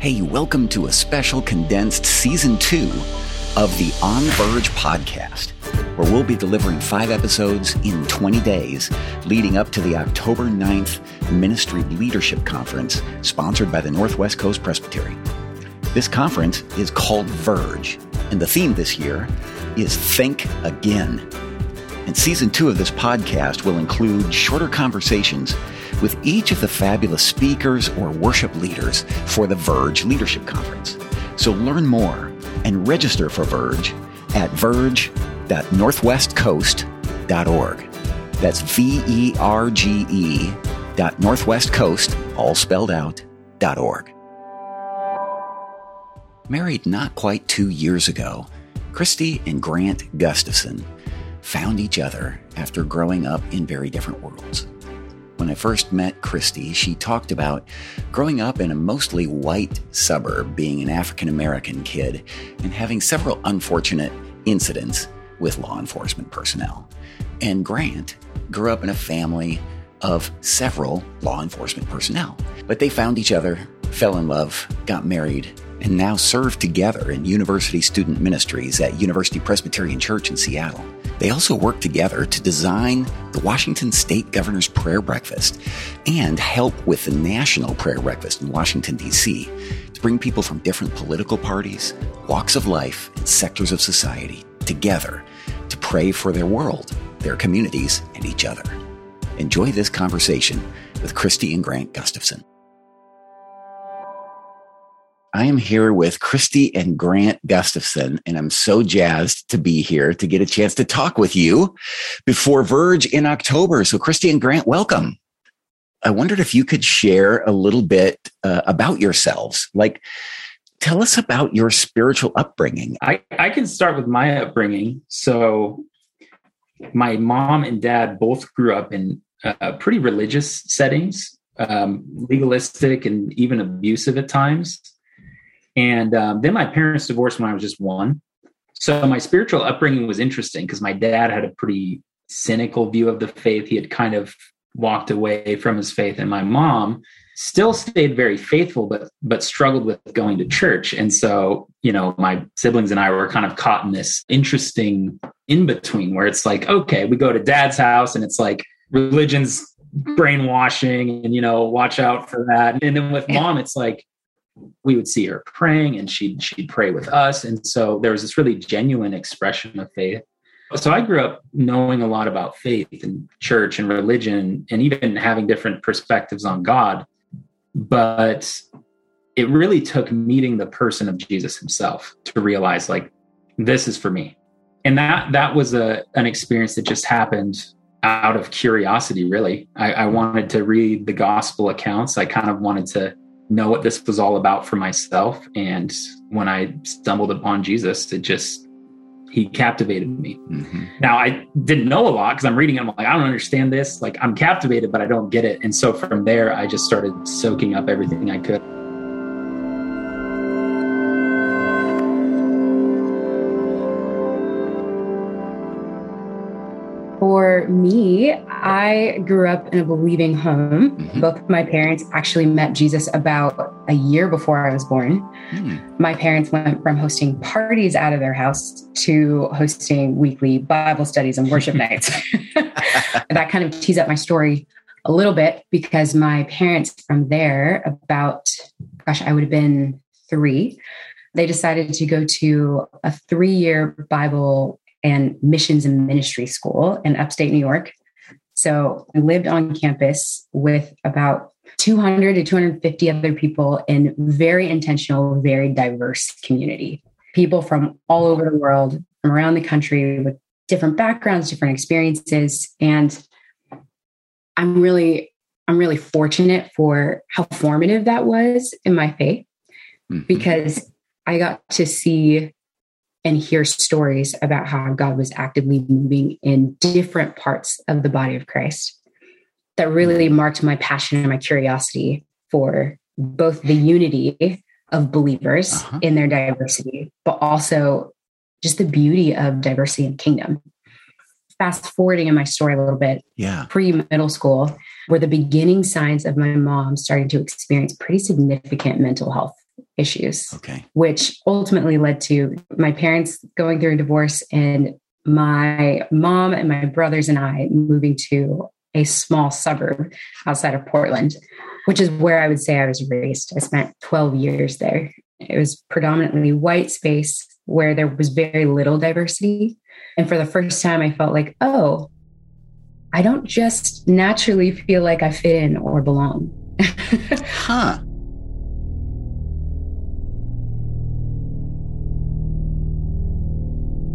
Hey, welcome to a special condensed season two of the On Verge podcast, where we'll be delivering five episodes in 20 days leading up to the October 9th Ministry Leadership Conference sponsored by the Northwest Coast Presbytery. This conference is called Verge, and the theme this year is Think Again. And season two of this podcast will include shorter conversations with each of the fabulous speakers or worship leaders for the Verge Leadership Conference. So learn more and register for Verge at verge.northwestcoast.org. That's V E R G E dot northwestcoast, all spelled out, dot org. Married not quite two years ago, Christy and Grant Gustafson found each other after growing up in very different worlds. When I first met Christy, she talked about growing up in a mostly white suburb, being an African American kid, and having several unfortunate incidents with law enforcement personnel. And Grant grew up in a family of several law enforcement personnel. But they found each other, fell in love, got married, and now serve together in university student ministries at University Presbyterian Church in Seattle. They also work together to design the Washington State Governor's Prayer Breakfast and help with the National Prayer Breakfast in Washington, D.C. to bring people from different political parties, walks of life, and sectors of society together to pray for their world, their communities, and each other. Enjoy this conversation with Christy and Grant Gustafson. I am here with Christy and Grant Gustafson, and I'm so jazzed to be here to get a chance to talk with you before Verge in October. So, Christy and Grant, welcome. I wondered if you could share a little bit uh, about yourselves. Like, tell us about your spiritual upbringing. I, I can start with my upbringing. So, my mom and dad both grew up in uh, pretty religious settings, um, legalistic and even abusive at times and um, then my parents divorced when I was just one. So my spiritual upbringing was interesting because my dad had a pretty cynical view of the faith. He had kind of walked away from his faith, and my mom still stayed very faithful, but but struggled with going to church. And so, you know, my siblings and I were kind of caught in this interesting in between where it's like, okay, we go to dad's house, and it's like religion's brainwashing, and you know, watch out for that. And then with mom, it's like we would see her praying and she'd she'd pray with us. And so there was this really genuine expression of faith. So i grew up knowing a lot about faith and church and religion and even having different perspectives on god. But it really took meeting the person of jesus himself to realize like this is for me. And that that was a an experience that just happened out of curiosity really. I, I wanted to read the gospel accounts. I kind of wanted to know what this was all about for myself. And when I stumbled upon Jesus, it just he captivated me. Mm-hmm. Now I didn't know a lot because I'm reading it. I'm like, I don't understand this. Like I'm captivated, but I don't get it. And so from there, I just started soaking up everything I could. For me, I grew up in a believing home. Mm-hmm. Both of my parents actually met Jesus about a year before I was born. Mm. My parents went from hosting parties out of their house to hosting weekly Bible studies and worship nights. that kind of tees up my story a little bit because my parents from there, about, gosh, I would have been three, they decided to go to a three year Bible and missions and ministry school in upstate New York. So I lived on campus with about 200 to 250 other people in very intentional, very diverse community. People from all over the world, from around the country with different backgrounds, different experiences. And I'm really, I'm really fortunate for how formative that was in my faith mm-hmm. because I got to see and hear stories about how God was actively moving in different parts of the body of Christ. That really marked my passion and my curiosity for both the unity of believers uh-huh. in their diversity, but also just the beauty of diversity in kingdom. Fast forwarding in my story a little bit, yeah, pre middle school, were the beginning signs of my mom starting to experience pretty significant mental health issues. Okay. Which ultimately led to my parents going through a divorce and my mom and my brothers and I moving to a small suburb outside of Portland, which is where I would say I was raised. I spent 12 years there. It was predominantly white space where there was very little diversity. And for the first time, I felt like, oh, I don't just naturally feel like I fit in or belong. huh.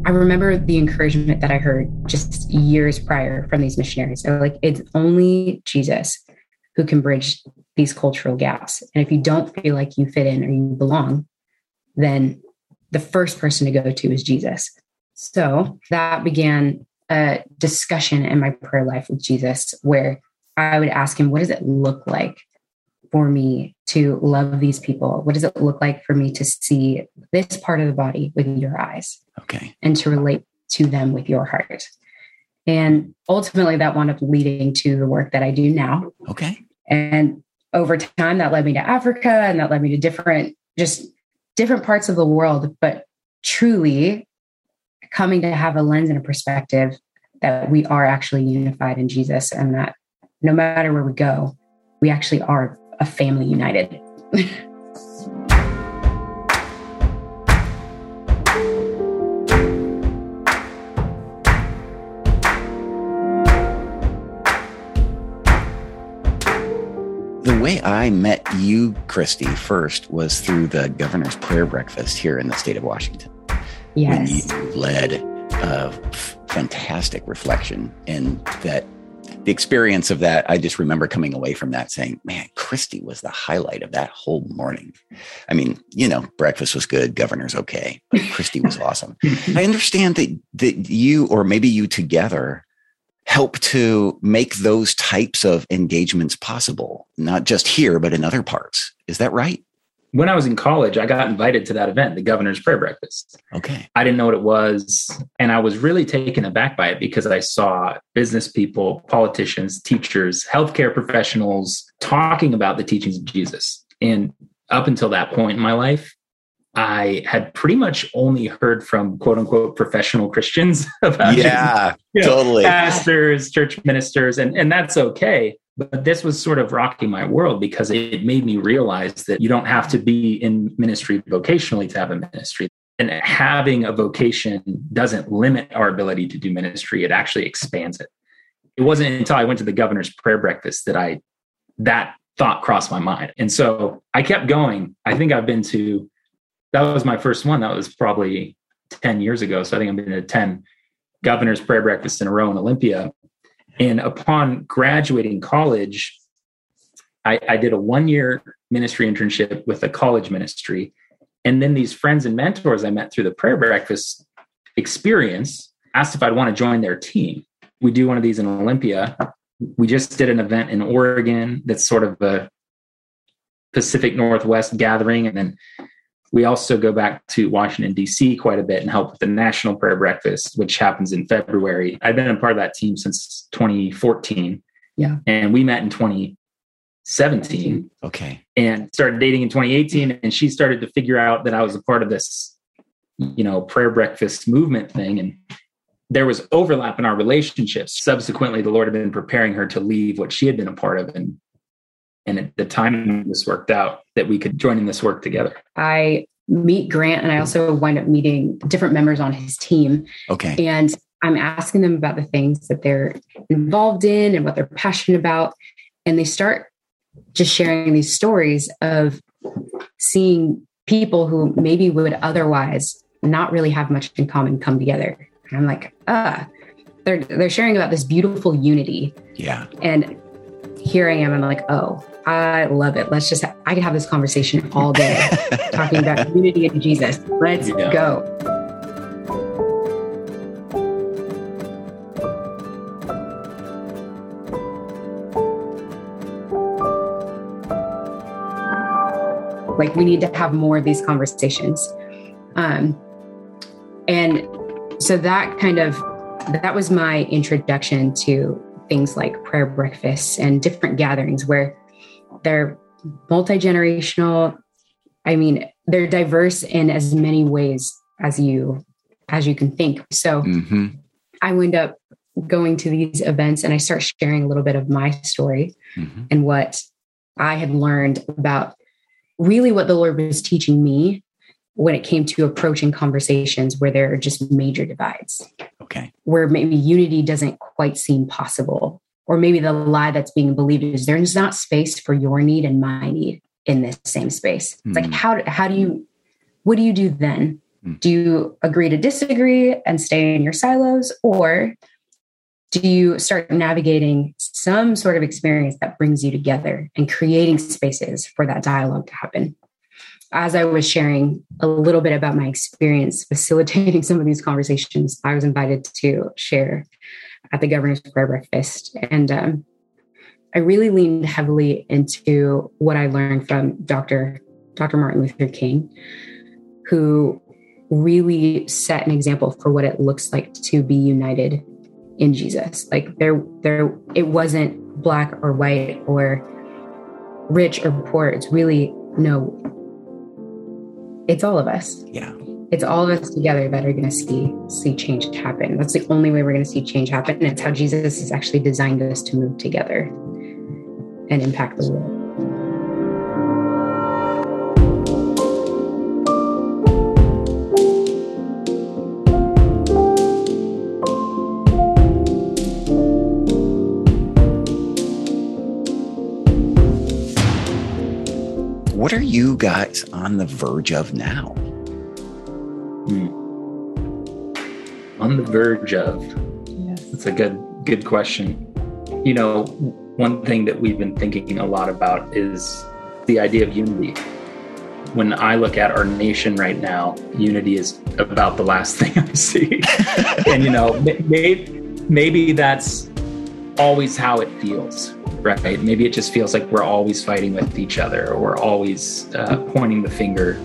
I remember the encouragement that I heard just years prior from these missionaries. They're like, it's only Jesus who can bridge these cultural gaps. And if you don't feel like you fit in or you belong, then the first person to go to is Jesus. So that began a discussion in my prayer life with Jesus where I would ask him, What does it look like for me to love these people? What does it look like for me to see this part of the body with your eyes? Okay. And to relate to them with your heart. And ultimately, that wound up leading to the work that I do now. Okay. And over time, that led me to Africa and that led me to different, just different parts of the world. But truly, coming to have a lens and a perspective that we are actually unified in Jesus and that no matter where we go, we actually are a family united. The way I met you, Christy, first was through the governor's prayer breakfast here in the state of Washington. Yes. When you led a fantastic reflection and that the experience of that, I just remember coming away from that saying, man, Christy was the highlight of that whole morning. I mean, you know, breakfast was good, governor's okay, but Christy was awesome. I understand that that you or maybe you together help to make those types of engagements possible, not just here, but in other parts. Is that right? When I was in college, I got invited to that event, the governor's prayer breakfast. Okay. I didn't know what it was. And I was really taken aback by it because I saw business people, politicians, teachers, healthcare professionals talking about the teachings of Jesus. And up until that point in my life, I had pretty much only heard from quote unquote professional Christians about yeah, you know, totally pastors, church ministers, and, and that's okay. But this was sort of rocking my world because it made me realize that you don't have to be in ministry vocationally to have a ministry. And having a vocation doesn't limit our ability to do ministry, it actually expands it. It wasn't until I went to the governor's prayer breakfast that I that thought crossed my mind. And so I kept going. I think I've been to that was my first one. That was probably 10 years ago. So I think I've been to 10 governor's prayer breakfasts in a row in Olympia. And upon graduating college, I, I did a one year ministry internship with a college ministry. And then these friends and mentors I met through the prayer breakfast experience asked if I'd want to join their team. We do one of these in Olympia. We just did an event in Oregon that's sort of a Pacific Northwest gathering. And then we also go back to Washington, D.C. quite a bit and help with the National Prayer Breakfast, which happens in February. I've been a part of that team since 2014. Yeah. And we met in 2017. Okay. And started dating in 2018. And she started to figure out that I was a part of this, you know, prayer breakfast movement thing. And there was overlap in our relationships. Subsequently, the Lord had been preparing her to leave what she had been a part of and and at the time this worked out that we could join in this work together. I meet Grant and I also wind up meeting different members on his team. Okay. And I'm asking them about the things that they're involved in and what they're passionate about. And they start just sharing these stories of seeing people who maybe would otherwise not really have much in common come together. And I'm like, ah, they're they're sharing about this beautiful unity. Yeah. And here I am. I'm like, oh, I love it. Let's just, ha- I could have this conversation all day talking about unity and Jesus. Let's yeah. go. Like, we need to have more of these conversations. Um, and so that kind of, that was my introduction to things like prayer breakfasts and different gatherings where they're multi generational, I mean, they're diverse in as many ways as you as you can think. So mm-hmm. I wind up going to these events and I start sharing a little bit of my story mm-hmm. and what I had learned about really what the Lord was teaching me when it came to approaching conversations where there are just major divides. Okay. Where maybe unity doesn't quite seem possible. Or maybe the lie that's being believed is there's not space for your need and my need in this same space. It's mm. like how how do you what do you do then? Mm. Do you agree to disagree and stay in your silos or do you start navigating some sort of experience that brings you together and creating spaces for that dialogue to happen? As I was sharing a little bit about my experience facilitating some of these conversations, I was invited to share at the governor's prayer breakfast. And um, I really leaned heavily into what I learned from Dr. Dr. Martin Luther King, who really set an example for what it looks like to be united in Jesus. Like there, there, it wasn't black or white or rich or poor. It's really no. It's all of us. Yeah. It's all of us together that are going to see see change happen. That's the only way we're going to see change happen. And it's how Jesus has actually designed us to move together and impact the world. What are you guys on the verge of now? On the verge of. Yes. That's a good good question. You know, one thing that we've been thinking a lot about is the idea of unity. When I look at our nation right now, unity is about the last thing I see. and you know, maybe maybe that's always how it feels right? Maybe it just feels like we're always fighting with each other or we're always uh, pointing the finger.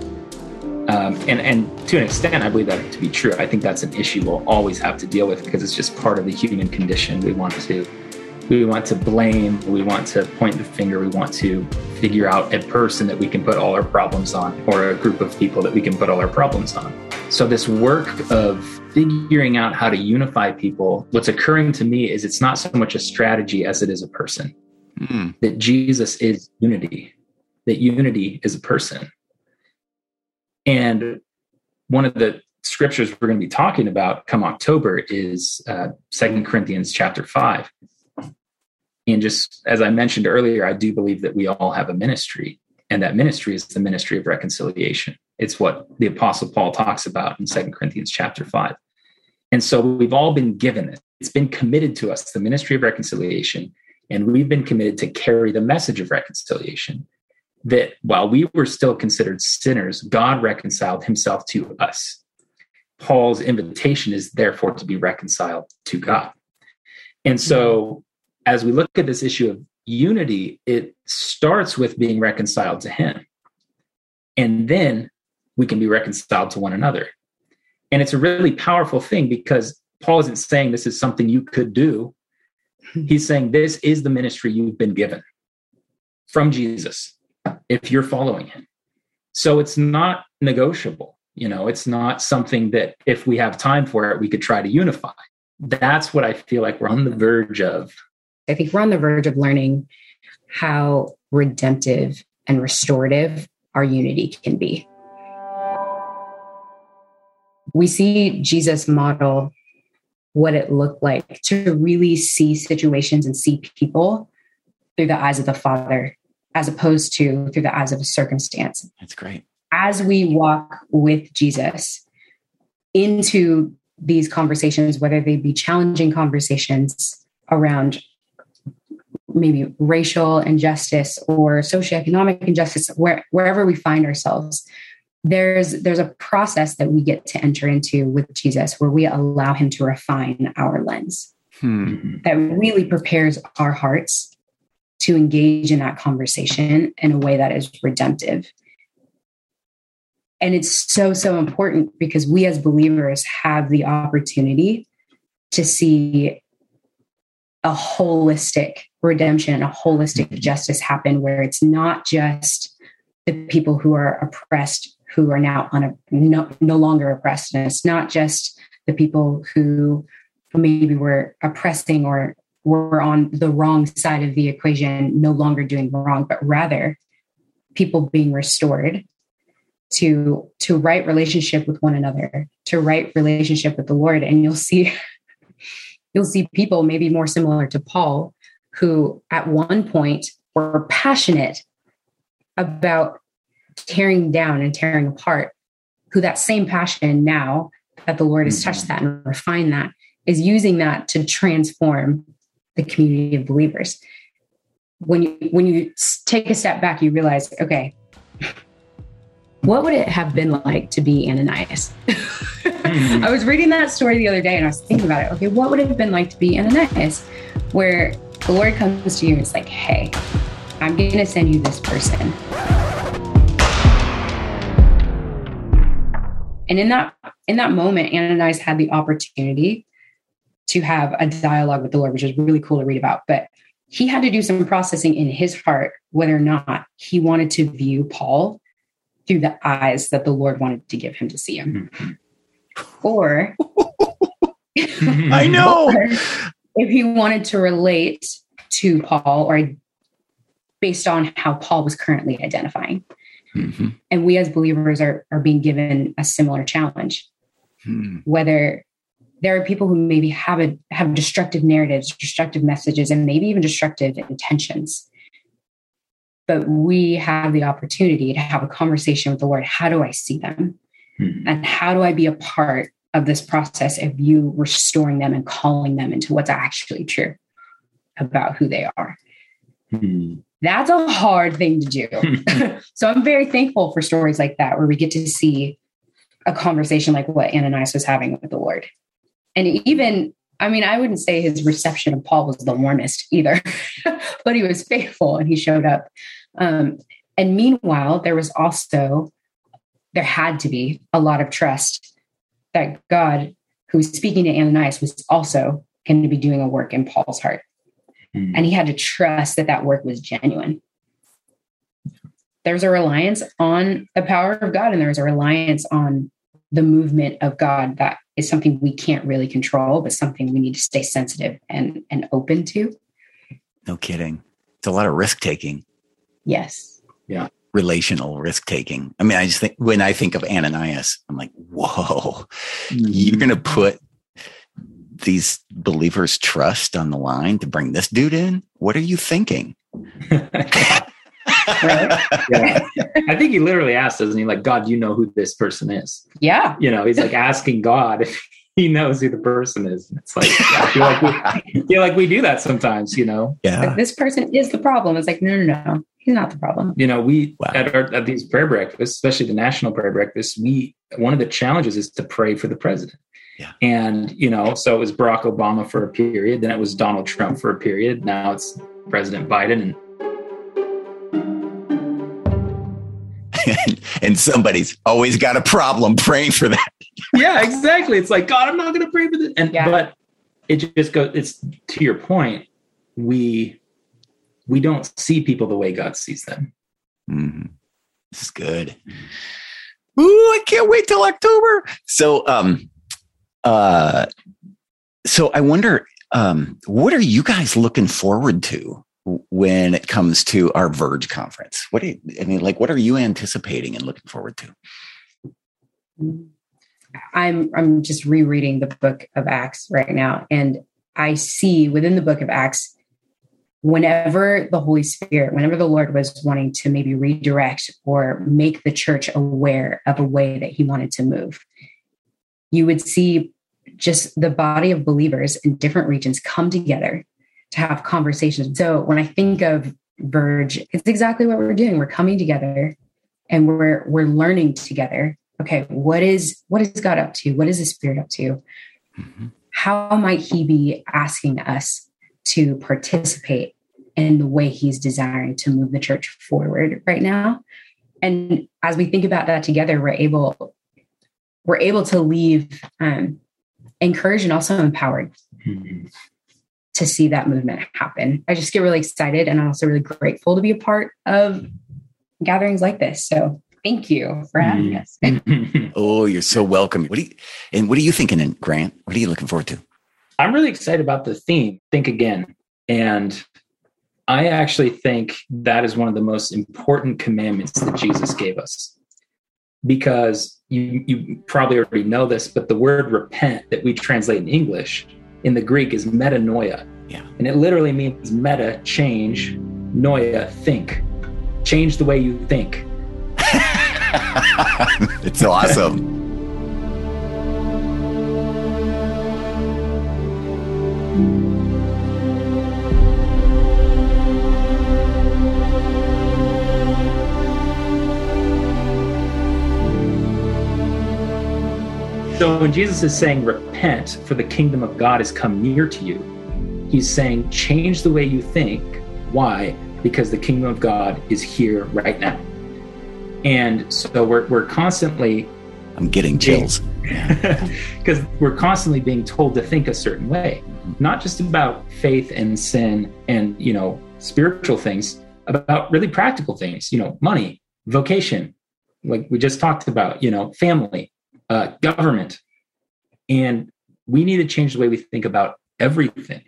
Um, and, and to an extent, I believe that to be true. I think that's an issue we'll always have to deal with because it's just part of the human condition. We want to we want to blame, we want to point the finger, we want to figure out a person that we can put all our problems on or a group of people that we can put all our problems on. So, this work of figuring out how to unify people, what's occurring to me is it's not so much a strategy as it is a person mm. that Jesus is unity, that unity is a person. And one of the scriptures we're going to be talking about come October is uh, Second uh, Corinthians chapter 5. And just as I mentioned earlier, I do believe that we all have a ministry, and that ministry is the ministry of reconciliation. It's what the Apostle Paul talks about in Second Corinthians chapter 5. And so we've all been given it. It's been committed to us, the ministry of reconciliation. And we've been committed to carry the message of reconciliation that while we were still considered sinners, God reconciled himself to us. Paul's invitation is therefore to be reconciled to God. And so, as we look at this issue of unity, it starts with being reconciled to him. And then we can be reconciled to one another. And it's a really powerful thing because Paul isn't saying this is something you could do He's saying this is the ministry you've been given from Jesus if you're following him. So it's not negotiable. You know, it's not something that if we have time for it, we could try to unify. That's what I feel like we're on the verge of. I think we're on the verge of learning how redemptive and restorative our unity can be. We see Jesus model what it looked like to really see situations and see people through the eyes of the Father as opposed to through the eyes of a circumstance. That's great. As we walk with Jesus into these conversations, whether they be challenging conversations around maybe racial injustice or socioeconomic injustice, where, wherever we find ourselves, there's there's a process that we get to enter into with Jesus where we allow him to refine our lens hmm. that really prepares our hearts to engage in that conversation in a way that is redemptive and it's so so important because we as believers have the opportunity to see a holistic redemption a holistic justice happen where it's not just the people who are oppressed who are now on a, no, no longer oppressed. And it's not just the people who maybe were oppressing or were on the wrong side of the equation, no longer doing wrong, but rather people being restored to to right relationship with one another, to right relationship with the Lord. And you'll see you'll see people maybe more similar to Paul, who at one point were passionate about tearing down and tearing apart, who that same passion now that the Lord has mm-hmm. touched that and refined that is using that to transform the community of believers. When you when you take a step back, you realize, okay, what would it have been like to be Ananias? mm-hmm. I was reading that story the other day and I was thinking about it. Okay, what would it have been like to be Ananias, where the Lord comes to you and it's like, hey, I'm going to send you this person. And in that in that moment, Ananias had the opportunity to have a dialogue with the Lord, which is really cool to read about. But he had to do some processing in his heart whether or not he wanted to view Paul through the eyes that the Lord wanted to give him to see him. Mm-hmm. Or I know if he wanted to relate to Paul or based on how Paul was currently identifying. Mm-hmm. And we as believers are, are being given a similar challenge. Hmm. Whether there are people who maybe have a have destructive narratives, destructive messages, and maybe even destructive intentions. But we have the opportunity to have a conversation with the Lord. How do I see them? Hmm. And how do I be a part of this process of you restoring them and calling them into what's actually true about who they are? Hmm. That's a hard thing to do. so I'm very thankful for stories like that where we get to see a conversation like what Ananias was having with the Lord. And even, I mean, I wouldn't say his reception of Paul was the warmest either, but he was faithful and he showed up. Um, and meanwhile, there was also, there had to be a lot of trust that God, who was speaking to Ananias, was also going to be doing a work in Paul's heart. Mm. And he had to trust that that work was genuine. There's a reliance on the power of God, and there's a reliance on the movement of God that is something we can't really control, but something we need to stay sensitive and, and open to. No kidding. It's a lot of risk taking. Yes. Yeah. Relational risk taking. I mean, I just think when I think of Ananias, I'm like, whoa, mm-hmm. you're going to put these believers' trust on the line to bring this dude in? What are you thinking? right? Yeah. I think he literally asked, doesn't he? Like, God, you know who this person is. Yeah. You know, he's like asking God if he knows who the person is. And It's like I feel like we feel like we do that sometimes, you know. Yeah. Like, this person is the problem. It's like, no, no, no. He's not the problem. You know, we wow. at our at these prayer breakfasts, especially the national prayer breakfast, we one of the challenges is to pray for the president. Yeah. And, you know, so it was Barack Obama for a period, then it was Donald Trump for a period. Now it's President Biden and and somebody's always got a problem praying for that. yeah, exactly. It's like, God, I'm not gonna pray for this. And yeah. but it just goes it's to your point, we we don't see people the way God sees them. Mm-hmm. This is good. Ooh, I can't wait till October. So um uh, so I wonder, um, what are you guys looking forward to when it comes to our Verge conference? What do you, I mean, like, what are you anticipating and looking forward to? I'm I'm just rereading the book of Acts right now, and I see within the book of Acts, whenever the Holy Spirit, whenever the Lord was wanting to maybe redirect or make the church aware of a way that He wanted to move, you would see just the body of believers in different regions come together to have conversations. So when I think of Verge, it's exactly what we're doing. We're coming together and we're we're learning together. Okay, what is what is God up to? What is the Spirit up to? Mm-hmm. How might He be asking us to participate in the way He's desiring to move the church forward right now? And as we think about that together, we're able we're able to leave um, encouraged and also empowered mm-hmm. To see that movement happen. I just get really excited and I'm also really grateful to be a part of gatherings like this. So thank you for having mm. us. oh, you're so welcome. What do you, and what are you thinking, Grant? What are you looking forward to? I'm really excited about the theme, Think Again. And I actually think that is one of the most important commandments that Jesus gave us. Because you, you probably already know this, but the word repent that we translate in English in the Greek is metanoia. Yeah. And it literally means meta, change, noia, think. Change the way you think. it's awesome. So when Jesus is saying, repent, for the kingdom of God has come near to you, he's saying, change the way you think. Why? Because the kingdom of God is here right now. And so we're, we're constantly. I'm getting chills. Because we're constantly being told to think a certain way, not just about faith and sin and, you know, spiritual things, about really practical things, you know, money, vocation, like we just talked about, you know, family, uh, government. And we need to change the way we think about everything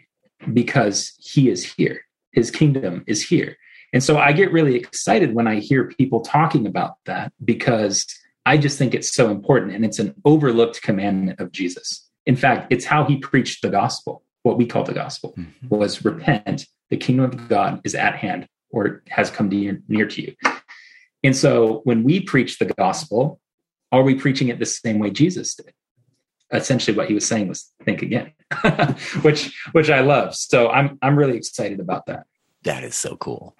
because he is here. His kingdom is here. And so I get really excited when I hear people talking about that because I just think it's so important and it's an overlooked commandment of Jesus. In fact, it's how he preached the gospel. What we call the gospel mm-hmm. was repent, the kingdom of God is at hand or has come near, near to you. And so when we preach the gospel, are we preaching it the same way Jesus did? Essentially, what he was saying was think again, which which I love. So I'm I'm really excited about that. That is so cool.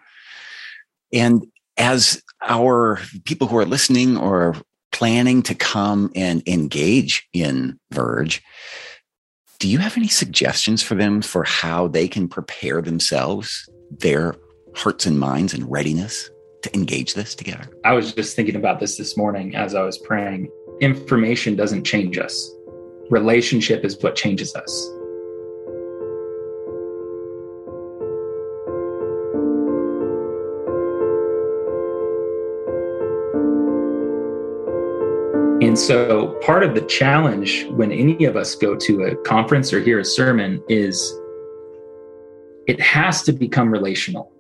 And as our people who are listening or planning to come and engage in Verge, do you have any suggestions for them for how they can prepare themselves, their hearts and minds and readiness to engage this together? I was just thinking about this this morning as I was praying. Information doesn't change us, relationship is what changes us. And so, part of the challenge when any of us go to a conference or hear a sermon is it has to become relational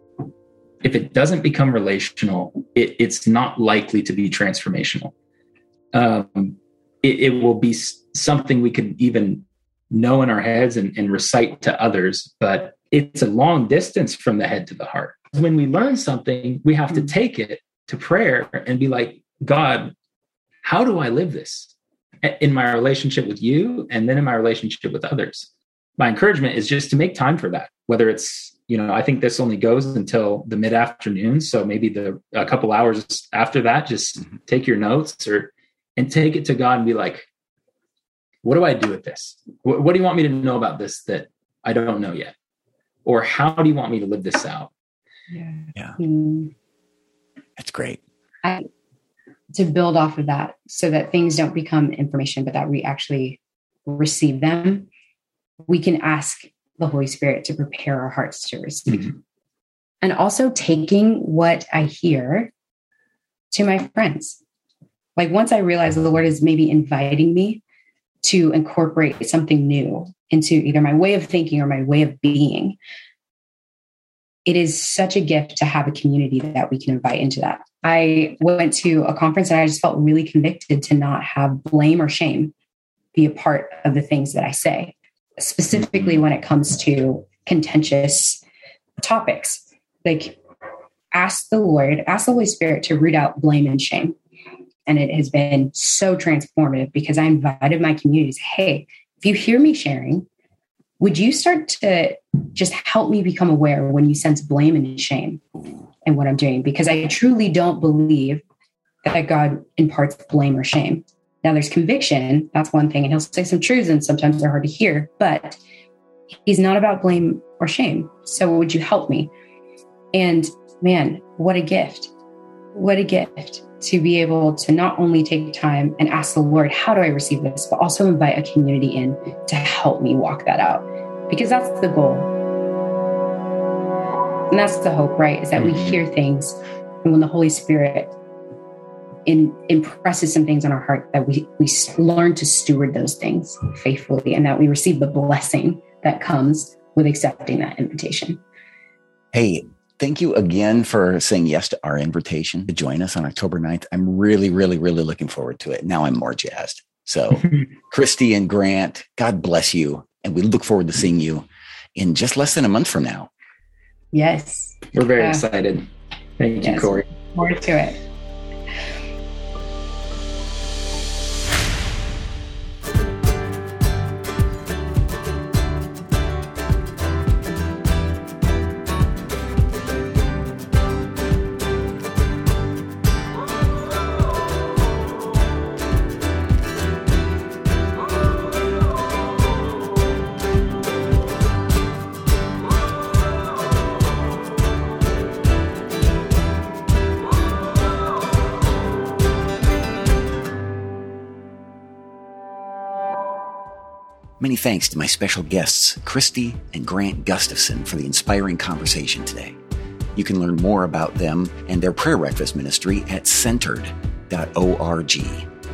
if it doesn't become relational, it, it's not likely to be transformational. Um, it, it, will be something we could even know in our heads and, and recite to others, but it's a long distance from the head to the heart. When we learn something, we have to hmm. take it to prayer and be like, God, how do I live this in my relationship with you and then in my relationship with others? My encouragement is just to make time for that, whether it's you know, I think this only goes until the mid afternoon. So maybe the a couple hours after that, just mm-hmm. take your notes or and take it to God and be like, what do I do with this? What, what do you want me to know about this that I don't know yet? Or how do you want me to live this out? Yeah. Yeah. Mm. That's great. I, to build off of that so that things don't become information, but that we actually receive them, we can ask the Holy Spirit to prepare our hearts to receive. Mm-hmm. And also taking what I hear to my friends. Like once I realize the Lord is maybe inviting me to incorporate something new into either my way of thinking or my way of being, it is such a gift to have a community that we can invite into that. I went to a conference and I just felt really convicted to not have blame or shame be a part of the things that I say specifically when it comes to contentious topics. Like, ask the Lord, ask the Holy Spirit to root out blame and shame. And it has been so transformative because I invited my communities hey, if you hear me sharing, would you start to just help me become aware when you sense blame and shame in what I'm doing? Because I truly don't believe that God imparts blame or shame. Now there's conviction, that's one thing, and he'll say some truths, and sometimes they're hard to hear, but he's not about blame or shame. So would you help me? And man, what a gift. What a gift to be able to not only take time and ask the Lord, how do I receive this, but also invite a community in to help me walk that out. Because that's the goal. And that's the hope, right? Is that we mm-hmm. hear things And when the Holy Spirit in, impresses some things on our heart, that we, we learn to steward those things faithfully and that we receive the blessing that comes with accepting that invitation. Hey, thank you again for saying yes to our invitation to join us on October 9th. I'm really, really, really looking forward to it. Now I'm more jazzed. So, Christy and Grant, God bless you. And we look forward to seeing you in just less than a month from now. Yes. We're very excited. Thank yes. you, Corey. More to it. Many thanks to my special guests, Christy and Grant Gustafson, for the inspiring conversation today. You can learn more about them and their prayer breakfast ministry at centered.org.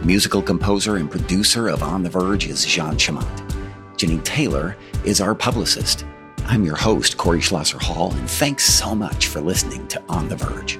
Musical composer and producer of On the Verge is Jean Chamont. Jenny Taylor is our publicist. I'm your host, Corey Schlosser Hall, and thanks so much for listening to On the Verge.